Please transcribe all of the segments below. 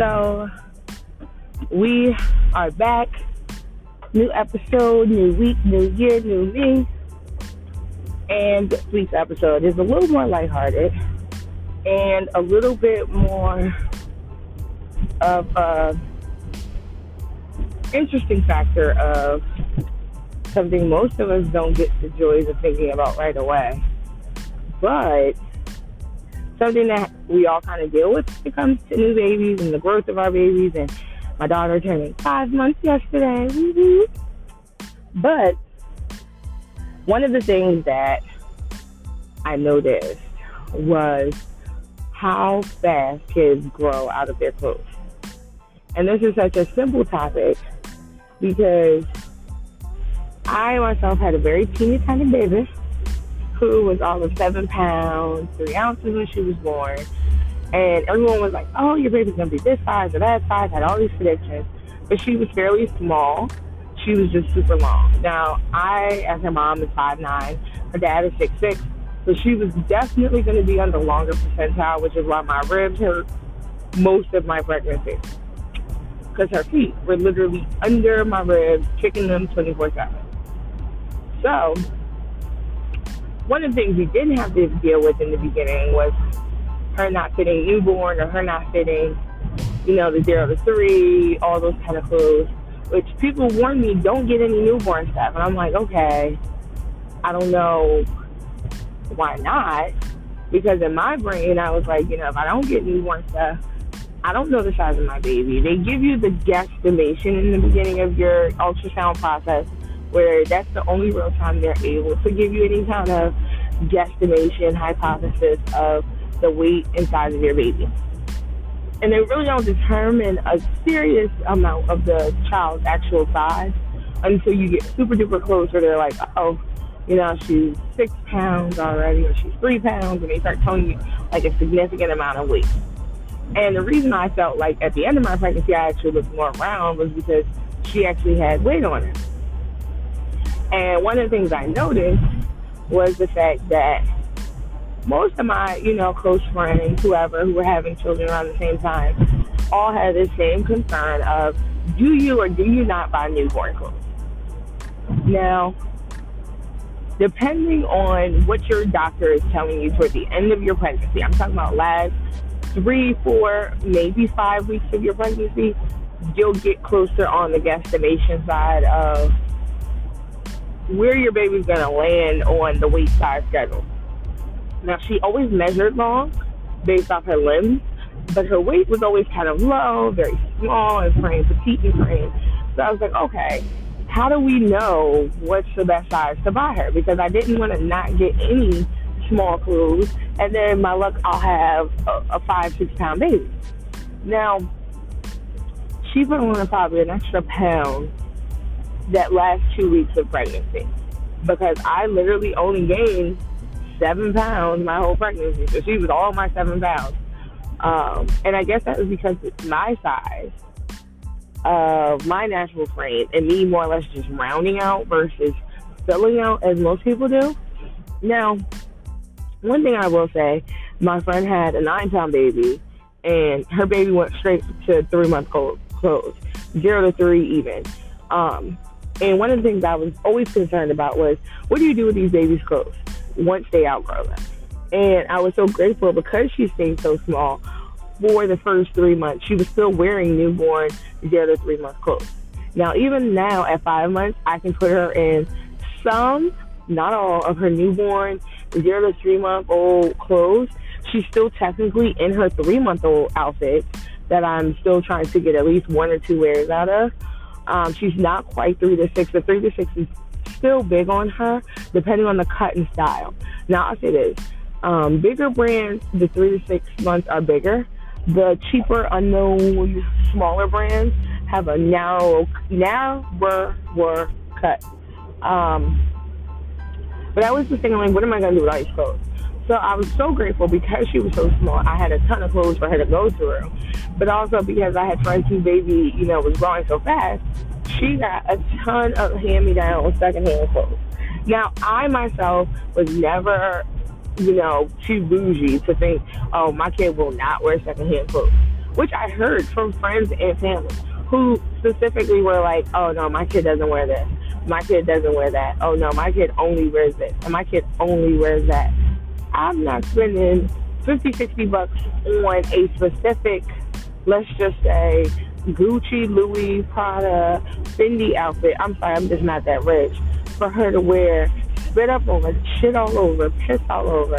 So we are back. New episode, new week, new year, new me. And this week's episode is a little more lighthearted and a little bit more of a interesting factor of something most of us don't get the joys of thinking about right away. But something that we all kind of deal with when it comes to new babies and the growth of our babies. And my daughter turning five months yesterday. But one of the things that I noticed was how fast kids grow out of their clothes. And this is such a simple topic because I myself had a very teeny tiny baby who was all of seven pounds, three ounces when she was born. And everyone was like, oh, your baby's going to be this size or that size, had all these predictions. But she was fairly small. She was just super long. Now, I, as her mom, is five nine. Her dad is six six. So she was definitely going to be on the longer percentile, which is why my ribs hurt most of my pregnancy. Because her feet were literally under my ribs, kicking them 24 7. So, one of the things we didn't have to deal with in the beginning was her not fitting newborn or her not fitting, you know, the zero to three, all those kind of clothes, which people warn me don't get any newborn stuff. And I'm like, okay, I don't know why not. Because in my brain, I was like, you know, if I don't get newborn stuff, I don't know the size of my baby. They give you the guesstimation in the beginning of your ultrasound process where that's the only real time they're able to give you any kind of guesstimation hypothesis of the weight and size of your baby. And they really don't determine a serious amount of the child's actual size until you get super duper close where they're like, oh, you know, she's six pounds already or she's three pounds and they start telling you like a significant amount of weight. And the reason I felt like at the end of my pregnancy I actually looked more round was because she actually had weight on her. And one of the things I noticed was the fact that most of my, you know, close friends, whoever, who were having children around the same time, all had the same concern of do you or do you not buy newborn clothes? Now, depending on what your doctor is telling you toward the end of your pregnancy, I'm talking about last three, four, maybe five weeks of your pregnancy, you'll get closer on the guesstimation side of where your baby's going to land on the weight size schedule. Now, she always measured long based off her limbs, but her weight was always kind of low, very small and frame, petite and frame. So I was like, okay, how do we know what's the best size to buy her? Because I didn't want to not get any small clothes, and then my luck, I'll have a, a five, six pound baby. Now, she put on probably an extra pound that last two weeks of pregnancy because I literally only gained seven pounds my whole pregnancy. So she was all my seven pounds. Um, and I guess that was because it's my size of my natural frame and me more or less just rounding out versus filling out as most people do. Now, one thing I will say, my friend had a nine pound baby and her baby went straight to three month clothes, zero to three even. Um, and one of the things I was always concerned about was, what do you do with these babies' clothes once they outgrow them? And I was so grateful because she stayed so small for the first three months. She was still wearing newborn zero to three month clothes. Now, even now at five months, I can put her in some, not all, of her newborn zero to three month old clothes. She's still technically in her three month old outfit that I'm still trying to get at least one or two wears out of. Um, she's not quite three to six. The three to six is still big on her, depending on the cut and style. Now, I'll say this. Um, bigger brands, the three to six months are bigger. The cheaper, unknown, smaller brands have a narrow, narrower cut. Um, but I was just thinking, like, what am I going to do with all these clothes? So I was so grateful because she was so small. I had a ton of clothes for her to go through, but also because I had friends whose baby, you know, was growing so fast. She got a ton of hand-me-down secondhand clothes. Now, I myself was never, you know, too bougie to think, oh, my kid will not wear secondhand clothes. which I heard from friends and family who specifically were like, oh no, my kid doesn't wear this. My kid doesn't wear that. Oh no, my kid only wears this. And my kid only wears that. I'm not spending 50, 60 bucks on a specific, let's just say, Gucci, Louis, Prada, Fendi outfit. I'm sorry, I'm just not that rich. For her to wear, spit up on her, shit all over, piss all over,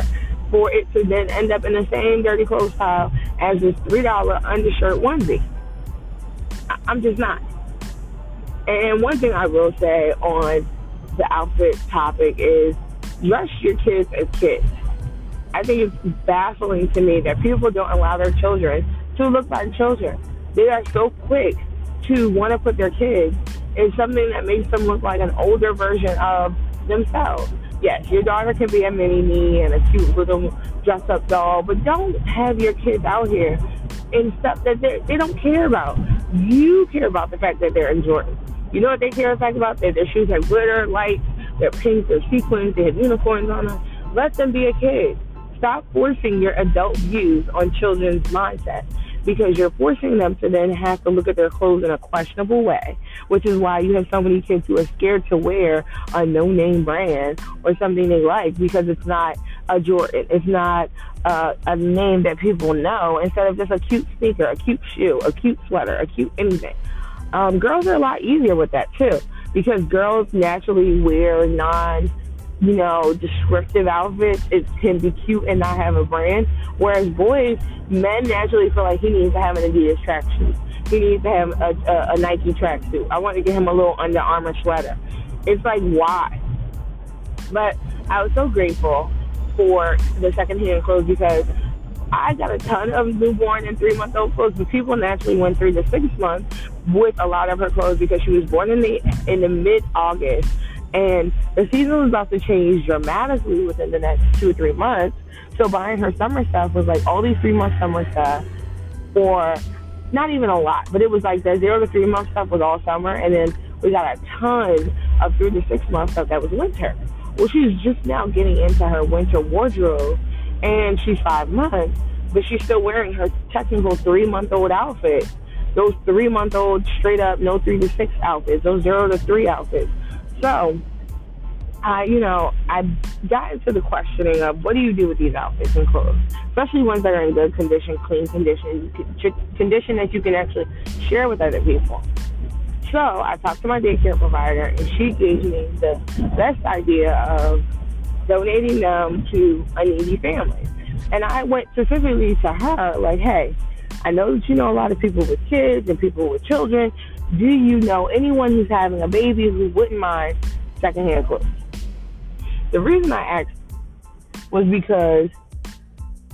for it to then end up in the same dirty clothes pile as this $3 undershirt onesie. I'm just not. And one thing I will say on the outfit topic is dress your kids as kids. I think it's baffling to me that people don't allow their children to look like children. They are so quick to want to put their kids in something that makes them look like an older version of themselves. Yes, your daughter can be a mini me and a cute little dress up doll, but don't have your kids out here in stuff that they don't care about. You care about the fact that they're in Jordan. You know what they care about? That their shoes have glitter, lights, they're pink, they're sequins, they have unicorns on them. Let them be a kid. Stop forcing your adult views on children's mindset because you're forcing them to then have to look at their clothes in a questionable way, which is why you have so many kids who are scared to wear a no name brand or something they like because it's not a Jordan, it's not uh, a name that people know instead of just a cute sneaker, a cute shoe, a cute sweater, a cute anything. Um, girls are a lot easier with that too because girls naturally wear non you know, descriptive outfits, it can be cute and not have a brand. Whereas boys, men naturally feel like he needs to have an Adidas tracksuit. He needs to have a, a, a Nike tracksuit. I want to get him a little Under Armour sweater. It's like, why? But I was so grateful for the secondhand clothes because I got a ton of newborn and three month old clothes, but people naturally went through the six months with a lot of her clothes because she was born in the in the mid August and the season was about to change dramatically within the next two or three months. So buying her summer stuff was like all these three month summer stuff, or not even a lot, but it was like the zero to three month stuff was all summer, and then we got a ton of three to six month stuff that was winter. Well, she's just now getting into her winter wardrobe, and she's five months, but she's still wearing her technical three month old outfit. Those three month old straight up no three to six outfits, those zero to three outfits. So, I, you know, I got into the questioning of what do you do with these outfits and clothes, especially ones that are in good condition, clean condition, condition that you can actually share with other people. So I talked to my daycare provider, and she gave me the best idea of donating them to a needy family. And I went specifically to her, like, hey, I know that you know a lot of people with kids and people with children do you know anyone who's having a baby who wouldn't mind secondhand clothes? The reason I asked was because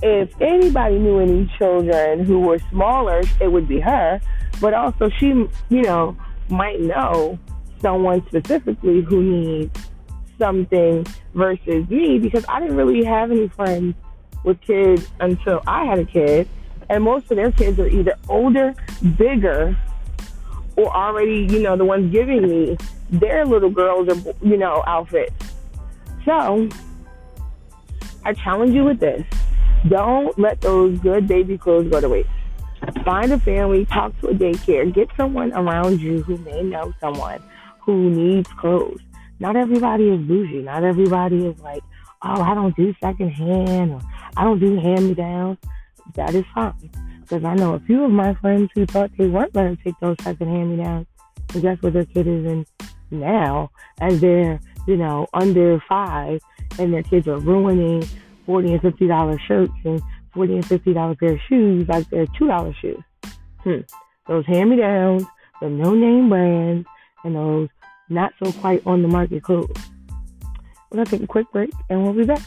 if anybody knew any children who were smaller, it would be her. But also, she, you know, might know someone specifically who needs something versus me because I didn't really have any friends with kids until I had a kid. And most of their kids are either older, bigger, or already, you know, the ones giving me their little girls or, you know, outfits. So I challenge you with this. Don't let those good baby clothes go to waste. Find a family, talk to a daycare, get someone around you who may know someone who needs clothes. Not everybody is bougie. Not everybody is like, oh, I don't do secondhand or I don't do hand me downs. That is fine. Because I know a few of my friends who thought they weren't going to take those second hand me downs. And guess what their kid is in now as they're, you know, under five and their kids are ruining 40 and $50 shirts and 40 and $50 pair of shoes like they're $2 shoes. Hmm. Those hand me downs, the no name brands, and those not so quite on the market clothes. We're going to take a quick break and we'll be back.